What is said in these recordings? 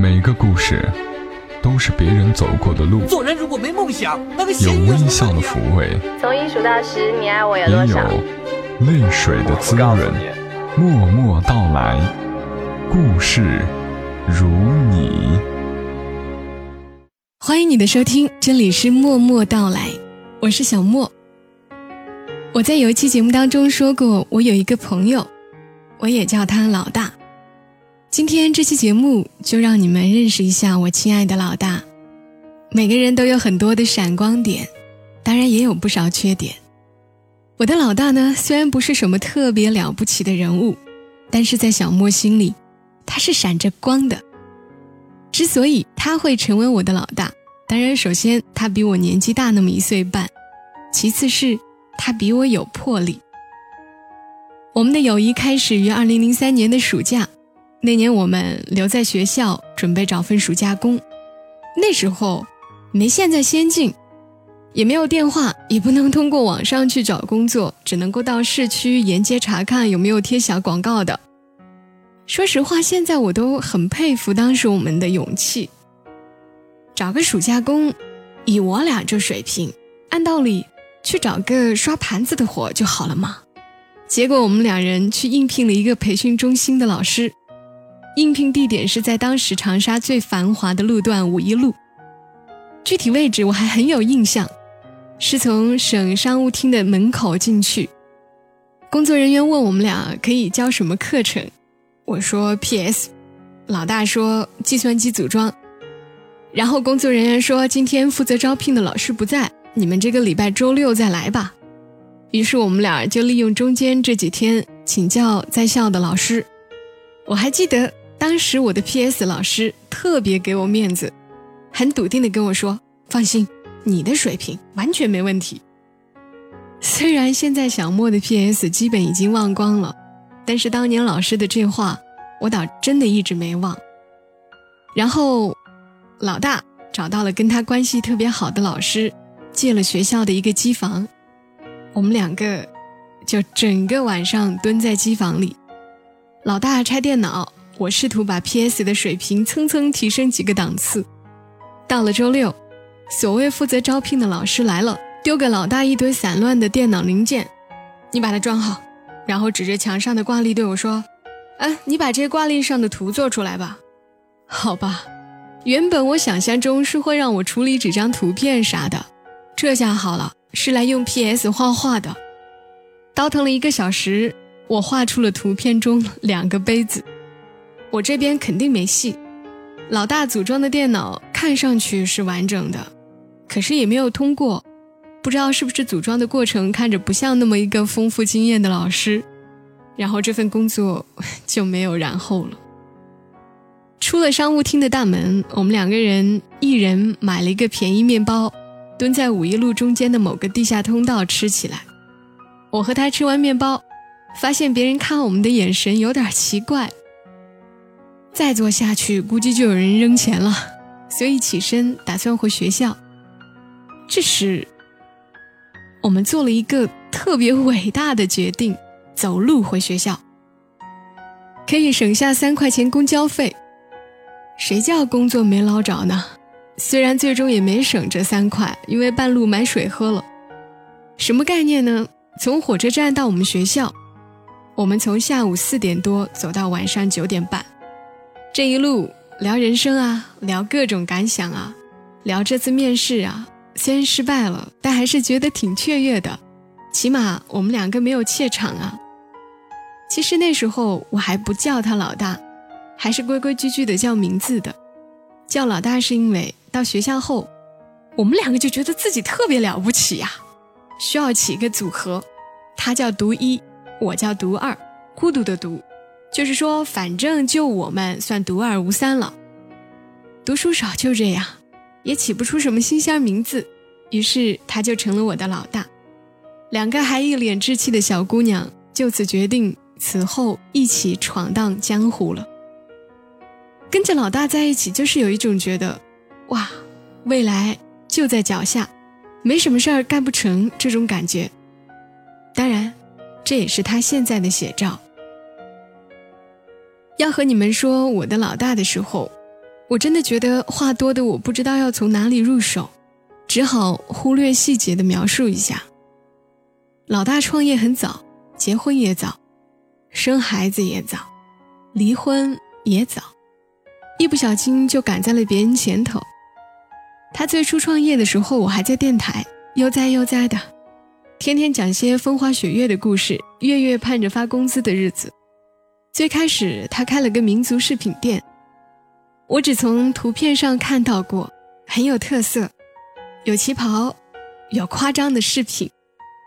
每个故事都是别人走过的路，做人如果没梦想，那个有微笑的抚慰，从一数到十，你爱我有也多少？有泪水的滋润。默默到来，故事如你。欢迎你的收听，这里是默默到来，我是小莫。我在有一期节目当中说过，我有一个朋友，我也叫他老大。今天这期节目就让你们认识一下我亲爱的老大。每个人都有很多的闪光点，当然也有不少缺点。我的老大呢，虽然不是什么特别了不起的人物，但是在小莫心里，他是闪着光的。之所以他会成为我的老大，当然首先他比我年纪大那么一岁半，其次是他比我有魄力。我们的友谊开始于二零零三年的暑假，那年我们留在学校准备找份暑假工，那时候没现在先进。也没有电话，也不能通过网上去找工作，只能够到市区沿街查看有没有贴小广告的。说实话，现在我都很佩服当时我们的勇气。找个暑假工，以我俩这水平，按道理去找个刷盘子的活就好了嘛。结果我们两人去应聘了一个培训中心的老师，应聘地点是在当时长沙最繁华的路段五一路，具体位置我还很有印象。是从省商务厅的门口进去，工作人员问我们俩可以教什么课程，我说 PS，老大说计算机组装，然后工作人员说今天负责招聘的老师不在，你们这个礼拜周六再来吧。于是我们俩就利用中间这几天请教在校的老师。我还记得当时我的 PS 老师特别给我面子，很笃定的跟我说放心。你的水平完全没问题。虽然现在小莫的 PS 基本已经忘光了，但是当年老师的这话，我倒真的一直没忘。然后，老大找到了跟他关系特别好的老师，借了学校的一个机房，我们两个就整个晚上蹲在机房里。老大拆电脑，我试图把 PS 的水平蹭蹭提升几个档次。到了周六。所谓负责招聘的老师来了，丢给老大一堆散乱的电脑零件，你把它装好，然后指着墙上的挂历对我说：“哎，你把这挂历上的图做出来吧。”好吧，原本我想象中是会让我处理几张图片啥的，这下好了，是来用 PS 画画的。倒腾了一个小时，我画出了图片中两个杯子。我这边肯定没戏，老大组装的电脑看上去是完整的。可是也没有通过，不知道是不是组装的过程看着不像那么一个丰富经验的老师，然后这份工作 就没有然后了。出了商务厅的大门，我们两个人一人买了一个便宜面包，蹲在五一路中间的某个地下通道吃起来。我和他吃完面包，发现别人看我们的眼神有点奇怪，再坐下去估计就有人扔钱了，所以起身打算回学校。这时，我们做了一个特别伟大的决定：走路回学校，可以省下三块钱公交费。谁叫工作没捞着呢？虽然最终也没省这三块，因为半路买水喝了。什么概念呢？从火车站到我们学校，我们从下午四点多走到晚上九点半，这一路聊人生啊，聊各种感想啊，聊这次面试啊。虽然失败了，但还是觉得挺雀跃的，起码我们两个没有怯场啊。其实那时候我还不叫他老大，还是规规矩矩的叫名字的。叫老大是因为到学校后，我们两个就觉得自己特别了不起呀，需要起一个组合，他叫独一，我叫独二，孤独的独，就是说反正就我们算独二无三了。读书少就这样。也起不出什么新鲜名字，于是他就成了我的老大。两个还一脸稚气的小姑娘就此决定，此后一起闯荡江湖了。跟着老大在一起，就是有一种觉得，哇，未来就在脚下，没什么事儿干不成这种感觉。当然，这也是他现在的写照。要和你们说我的老大的时候。我真的觉得话多的我不知道要从哪里入手，只好忽略细节的描述一下。老大创业很早，结婚也早，生孩子也早，离婚也早，一不小心就赶在了别人前头。他最初创业的时候，我还在电台，悠哉悠哉的，天天讲些风花雪月的故事，月月盼着发工资的日子。最开始，他开了个民族饰品店。我只从图片上看到过，很有特色，有旗袍，有夸张的饰品，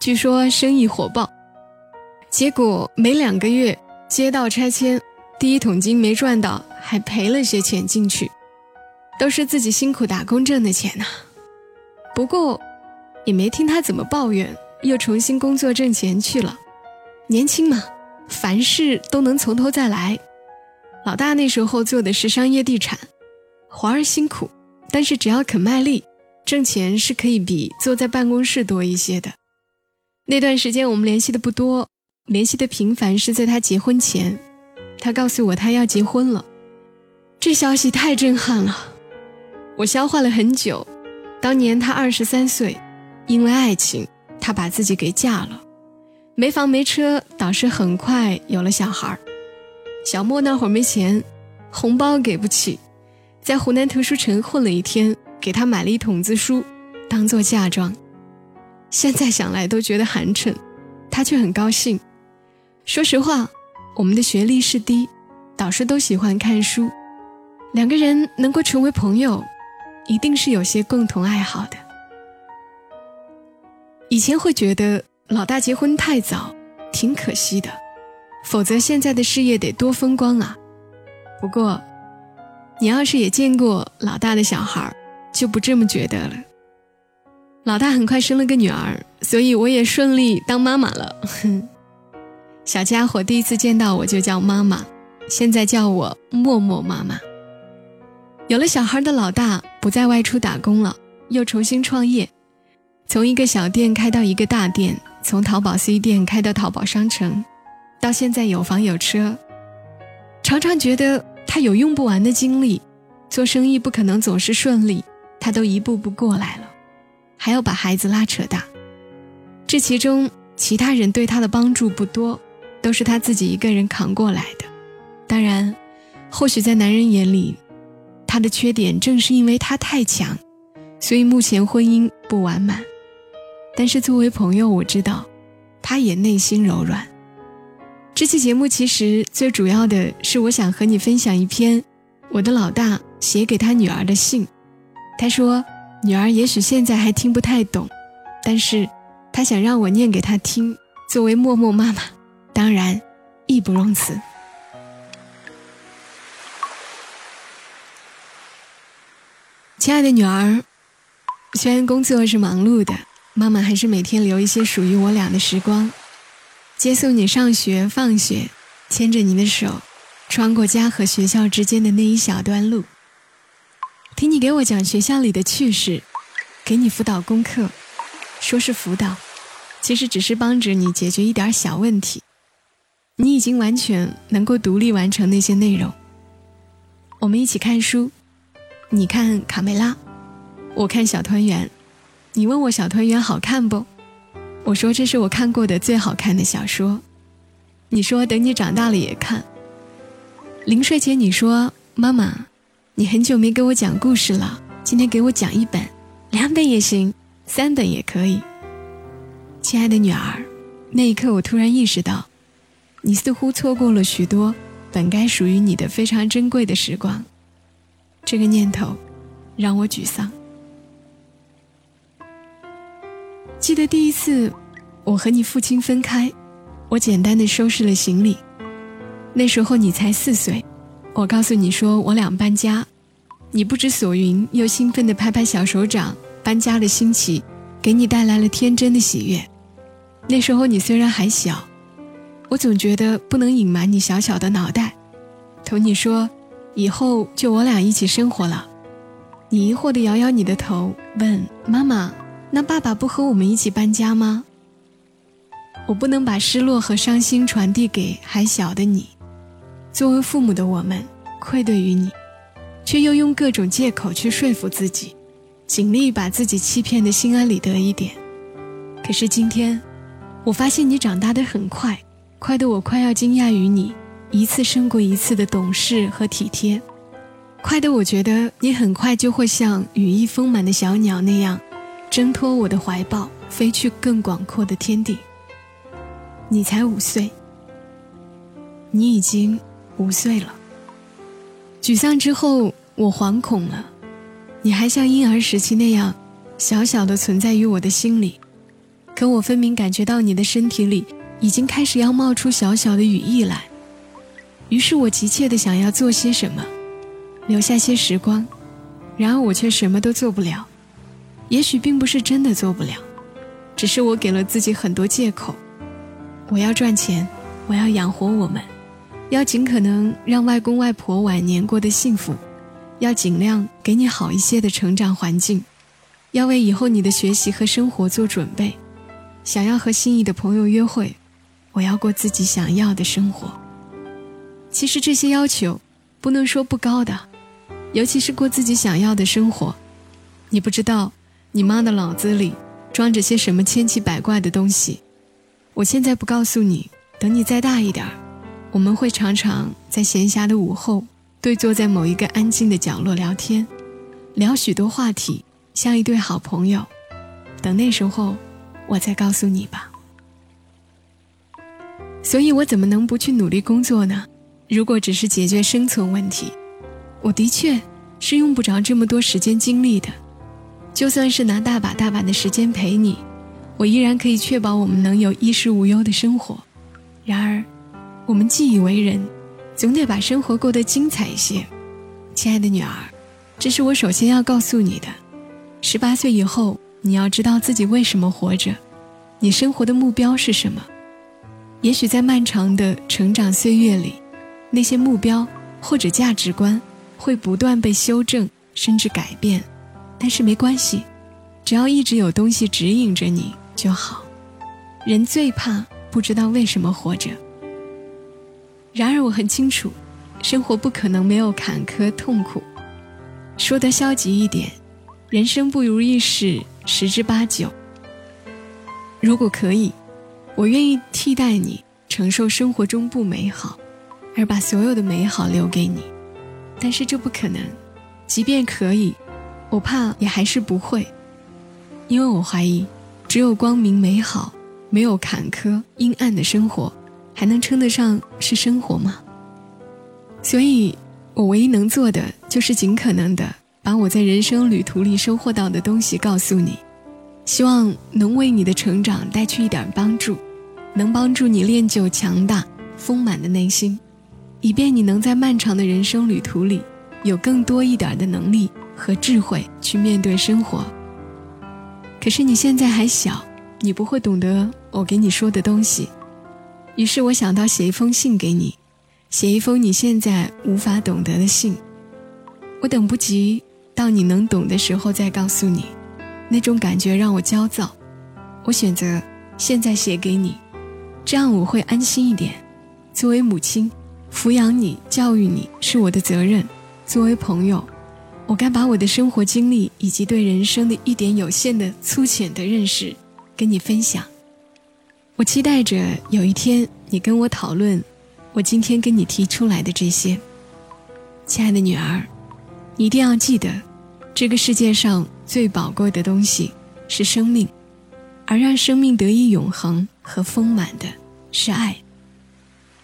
据说生意火爆。结果没两个月，街道拆迁，第一桶金没赚到，还赔了些钱进去，都是自己辛苦打工挣的钱呐。不过，也没听他怎么抱怨，又重新工作挣钱去了。年轻嘛，凡事都能从头再来。老大那时候做的是商业地产，活儿辛苦，但是只要肯卖力，挣钱是可以比坐在办公室多一些的。那段时间我们联系的不多，联系的频繁是在他结婚前。他告诉我他要结婚了，这消息太震撼了，我消化了很久。当年他二十三岁，因为爱情，他把自己给嫁了，没房没车，导师很快有了小孩儿。小莫那会儿没钱，红包给不起，在湖南图书城混了一天，给他买了一桶子书，当做嫁妆。现在想来都觉得寒碜，他却很高兴。说实话，我们的学历是低，导师都喜欢看书，两个人能够成为朋友，一定是有些共同爱好的。以前会觉得老大结婚太早，挺可惜的。否则，现在的事业得多风光啊！不过，你要是也见过老大的小孩，就不这么觉得了。老大很快生了个女儿，所以我也顺利当妈妈了。小家伙第一次见到我就叫妈妈，现在叫我默默妈妈。有了小孩的老大不再外出打工了，又重新创业，从一个小店开到一个大店，从淘宝 C 店开到淘宝商城。到现在有房有车，常常觉得他有用不完的精力，做生意不可能总是顺利，他都一步步过来了，还要把孩子拉扯大，这其中其他人对他的帮助不多，都是他自己一个人扛过来的。当然，或许在男人眼里，他的缺点正是因为他太强，所以目前婚姻不完满。但是作为朋友，我知道，他也内心柔软。这期节目其实最主要的是，我想和你分享一篇我的老大写给他女儿的信。他说，女儿也许现在还听不太懂，但是他想让我念给他听。作为默默妈妈，当然义不容辞。亲爱的女儿，虽然工作是忙碌的，妈妈还是每天留一些属于我俩的时光。接送你上学、放学，牵着你的手，穿过家和学校之间的那一小段路，听你给我讲学校里的趣事，给你辅导功课，说是辅导，其实只是帮着你解决一点小问题。你已经完全能够独立完成那些内容。我们一起看书，你看卡梅拉，我看小团圆，你问我小团圆好看不？我说这是我看过的最好看的小说，你说等你长大了也看。临睡前你说妈妈，你很久没给我讲故事了，今天给我讲一本，两本也行，三本也可以。亲爱的女儿，那一刻我突然意识到，你似乎错过了许多本该属于你的非常珍贵的时光。这个念头让我沮丧。记得第一次，我和你父亲分开，我简单的收拾了行李。那时候你才四岁，我告诉你说我俩搬家，你不知所云，又兴奋的拍拍小手掌。搬家的新奇，给你带来了天真的喜悦。那时候你虽然还小，我总觉得不能隐瞒你小小的脑袋。同你说，以后就我俩一起生活了。你疑惑的摇摇你的头，问妈妈。那爸爸不和我们一起搬家吗？我不能把失落和伤心传递给还小的你。作为父母的我们，愧对于你，却又用各种借口去说服自己，尽力把自己欺骗的心安理得一点。可是今天，我发现你长大的很快，快得我快要惊讶于你一次胜过一次的懂事和体贴，快得我觉得你很快就会像羽翼丰满的小鸟那样，挣脱我的怀抱，飞去更广阔的天地。你才五岁，你已经五岁了。沮丧之后，我惶恐了。你还像婴儿时期那样，小小的存在于我的心里。可我分明感觉到你的身体里已经开始要冒出小小的羽翼来，于是我急切的想要做些什么，留下些时光，然而我却什么都做不了。也许并不是真的做不了，只是我给了自己很多借口。我要赚钱，我要养活我们，要尽可能让外公外婆晚年过得幸福，要尽量给你好一些的成长环境，要为以后你的学习和生活做准备。想要和心仪的朋友约会，我要过自己想要的生活。其实这些要求不能说不高的，尤其是过自己想要的生活。你不知道你妈的脑子里装着些什么千奇百怪的东西。我现在不告诉你，等你再大一点儿，我们会常常在闲暇的午后对坐在某一个安静的角落聊天，聊许多话题，像一对好朋友。等那时候。我再告诉你吧。所以，我怎么能不去努力工作呢？如果只是解决生存问题，我的确是用不着这么多时间精力的。就算是拿大把大把的时间陪你，我依然可以确保我们能有衣食无忧的生活。然而，我们既以为人，总得把生活过得精彩一些。亲爱的女儿，这是我首先要告诉你的。十八岁以后。你要知道自己为什么活着，你生活的目标是什么？也许在漫长的成长岁月里，那些目标或者价值观会不断被修正甚至改变，但是没关系，只要一直有东西指引着你就好。人最怕不知道为什么活着。然而我很清楚，生活不可能没有坎坷痛苦。说得消极一点，人生不如意事。十之八九。如果可以，我愿意替代你承受生活中不美好，而把所有的美好留给你。但是这不可能，即便可以，我怕也还是不会，因为我怀疑，只有光明美好，没有坎坷阴暗的生活，还能称得上是生活吗？所以，我唯一能做的就是尽可能的。把我在人生旅途里收获到的东西告诉你，希望能为你的成长带去一点帮助，能帮助你练就强大丰满的内心，以便你能在漫长的人生旅途里有更多一点的能力和智慧去面对生活。可是你现在还小，你不会懂得我给你说的东西，于是我想到写一封信给你，写一封你现在无法懂得的信，我等不及。到你能懂的时候再告诉你，那种感觉让我焦躁。我选择现在写给你，这样我会安心一点。作为母亲，抚养你、教育你是我的责任；作为朋友，我该把我的生活经历以及对人生的一点有限的粗浅的认识跟你分享。我期待着有一天你跟我讨论我今天跟你提出来的这些，亲爱的女儿。你一定要记得，这个世界上最宝贵的东西是生命，而让生命得以永恒和丰满的是爱。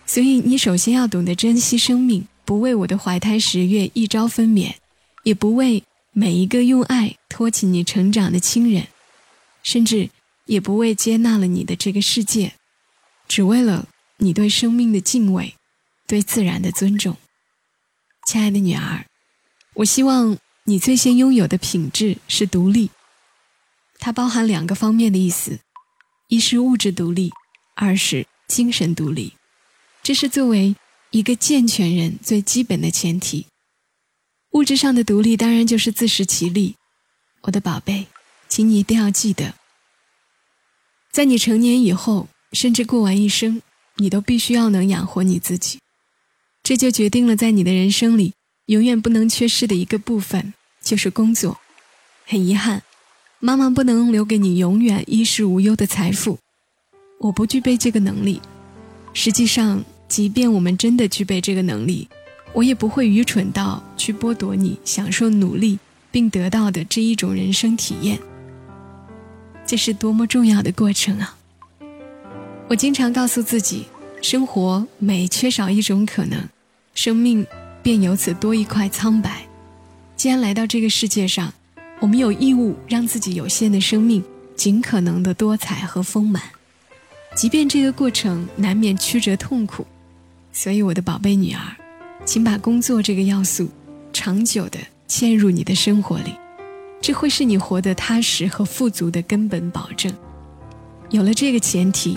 所以，你首先要懂得珍惜生命，不为我的怀胎十月一朝分娩，也不为每一个用爱托起你成长的亲人，甚至也不为接纳了你的这个世界，只为了你对生命的敬畏，对自然的尊重。亲爱的女儿。我希望你最先拥有的品质是独立，它包含两个方面的意思：一是物质独立，二是精神独立。这是作为一个健全人最基本的前提。物质上的独立当然就是自食其力。我的宝贝，请你一定要记得，在你成年以后，甚至过完一生，你都必须要能养活你自己。这就决定了在你的人生里。永远不能缺失的一个部分就是工作。很遗憾，妈妈不能留给你永远衣食无忧的财富。我不具备这个能力。实际上，即便我们真的具备这个能力，我也不会愚蠢到去剥夺你享受努力并得到的这一种人生体验。这是多么重要的过程啊！我经常告诉自己，生活每缺少一种可能，生命便由此多一块苍白。既然来到这个世界上，我们有义务让自己有限的生命尽可能的多彩和丰满，即便这个过程难免曲折痛苦。所以，我的宝贝女儿，请把工作这个要素长久的嵌入你的生活里，这会是你活得踏实和富足的根本保证。有了这个前提，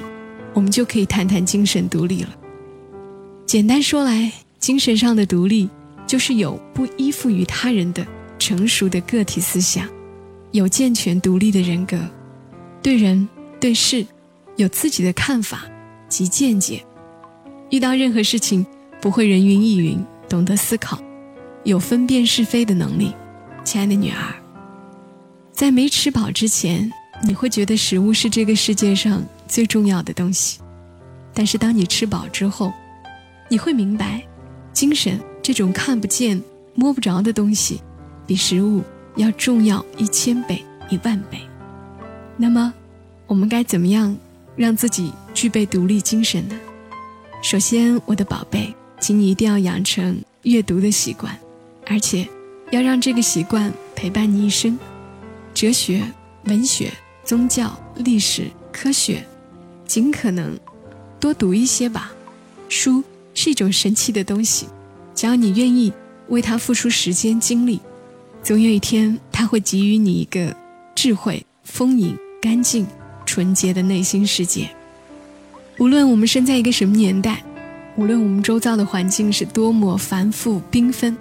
我们就可以谈谈精神独立了。简单说来，精神上的独立，就是有不依附于他人的成熟的个体思想，有健全独立的人格，对人对事有自己的看法及见解。遇到任何事情不会人云亦云，懂得思考，有分辨是非的能力。亲爱的女儿，在没吃饱之前，你会觉得食物是这个世界上最重要的东西；但是当你吃饱之后，你会明白，精神这种看不见、摸不着的东西，比食物要重要一千倍、一万倍。那么，我们该怎么样让自己具备独立精神呢？首先，我的宝贝，请你一定要养成阅读的习惯，而且要让这个习惯陪伴你一生。哲学、文学、宗教、历史、科学，尽可能多读一些吧。书是一种神奇的东西，只要你愿意为它付出时间精力，总有一天它会给予你一个智慧、丰盈、干净、纯洁的内心世界。无论我们生在一个什么年代，无论我们周遭的环境是多么繁复缤纷，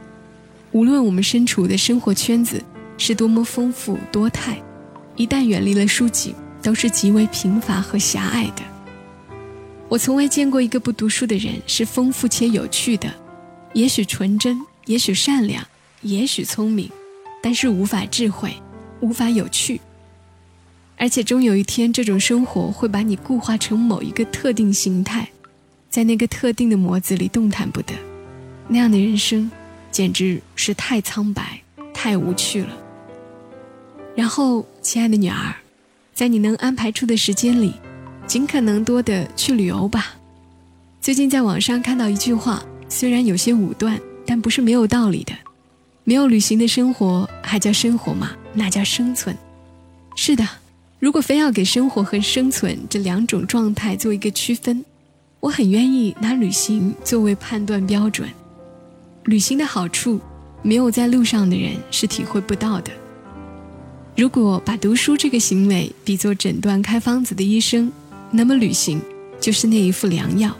无论我们身处的生活圈子是多么丰富多态，一旦远离了书籍，都是极为贫乏和狭隘的。我从未见过一个不读书的人是丰富且有趣的，也许纯真，也许善良，也许聪明，但是无法智慧，无法有趣。而且终有一天，这种生活会把你固化成某一个特定形态，在那个特定的模子里动弹不得。那样的人生，简直是太苍白、太无趣了。然后，亲爱的女儿，在你能安排出的时间里，尽可能多的去旅游吧。最近在网上看到一句话，虽然有些武断，但不是没有道理的。没有旅行的生活还叫生活吗？那叫生存。是的。如果非要给生活和生存这两种状态做一个区分，我很愿意拿旅行作为判断标准。旅行的好处，没有在路上的人是体会不到的。如果把读书这个行为比作诊断开方子的医生，那么旅行就是那一副良药。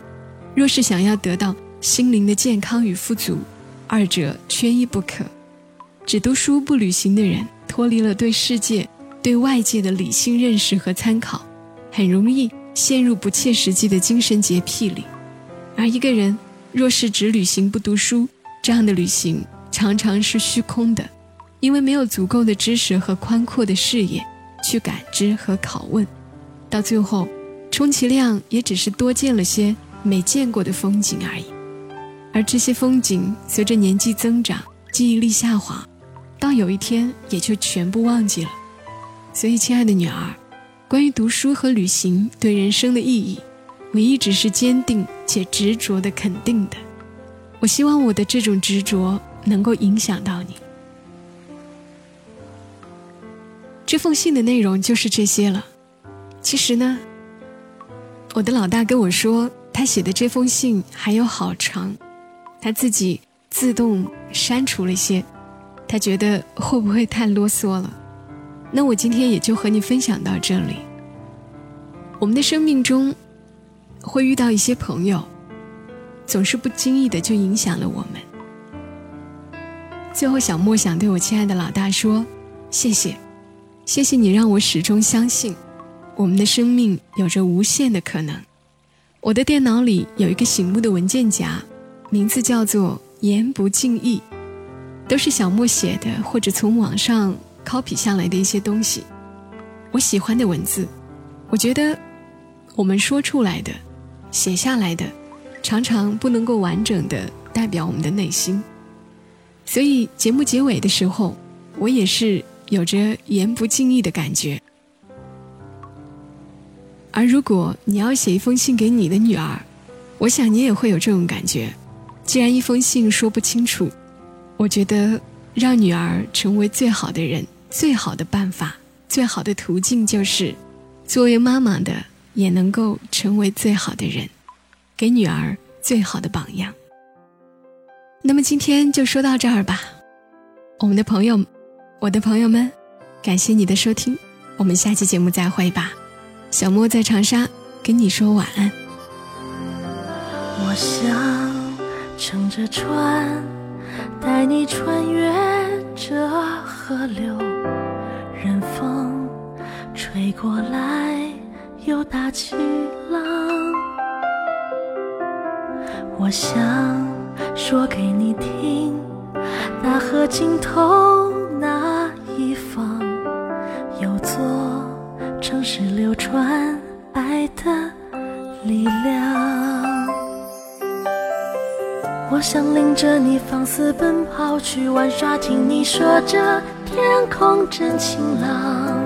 若是想要得到心灵的健康与富足，二者缺一不可。只读书不旅行的人，脱离了对世界。对外界的理性认识和参考，很容易陷入不切实际的精神洁癖里。而一个人若是只旅行不读书，这样的旅行常常是虚空的，因为没有足够的知识和宽阔的视野去感知和拷问，到最后，充其量也只是多见了些没见过的风景而已。而这些风景随着年纪增长，记忆力下滑，到有一天也就全部忘记了。所以，亲爱的女儿，关于读书和旅行对人生的意义，我一直是坚定且执着的肯定的。我希望我的这种执着能够影响到你。这封信的内容就是这些了。其实呢，我的老大跟我说，他写的这封信还有好长，他自己自动删除了一些，他觉得会不会太啰嗦了？那我今天也就和你分享到这里。我们的生命中会遇到一些朋友，总是不经意的就影响了我们。最后，小莫想对我亲爱的老大说：谢谢，谢谢你让我始终相信，我们的生命有着无限的可能。我的电脑里有一个醒目的文件夹，名字叫做“言不尽意”，都是小莫写的，或者从网上 copy 下来的一些东西。我喜欢的文字，我觉得我们说出来的、写下来的，常常不能够完整的代表我们的内心。所以节目结尾的时候，我也是有着言不尽意的感觉。而如果你要写一封信给你的女儿，我想你也会有这种感觉。既然一封信说不清楚，我觉得让女儿成为最好的人，最好的办法，最好的途径就是，作为妈妈的也能够成为最好的人，给女儿最好的榜样。那么今天就说到这儿吧，我们的朋友，我的朋友们，感谢你的收听，我们下期节目再会吧。小莫在长沙跟你说晚安。我想乘着船，带你穿越这河流，任风吹过来，又打起浪。我想说给你听，大河尽头那一方有座。城市流传爱的力量，我想领着你放肆奔跑去玩耍，听你说着天空真晴朗，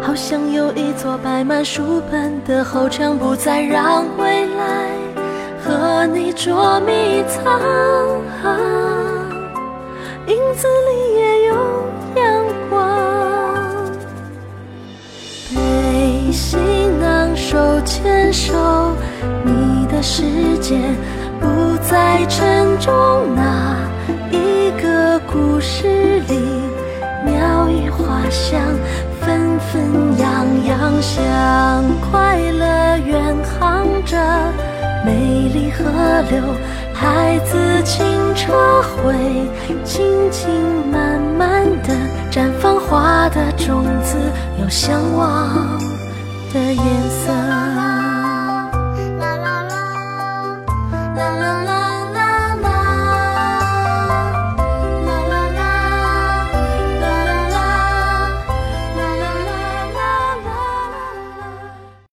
好像有一座摆满书本的后墙，不再让未来和你捉迷藏，影子里也有阳光，背行囊。手牵手，你的世界在城中。那一个故事里，鸟语花香，纷纷扬扬，向快乐远航着。美丽河流，孩子清澈会，轻轻慢慢的绽放花的种子，有向往。的颜色。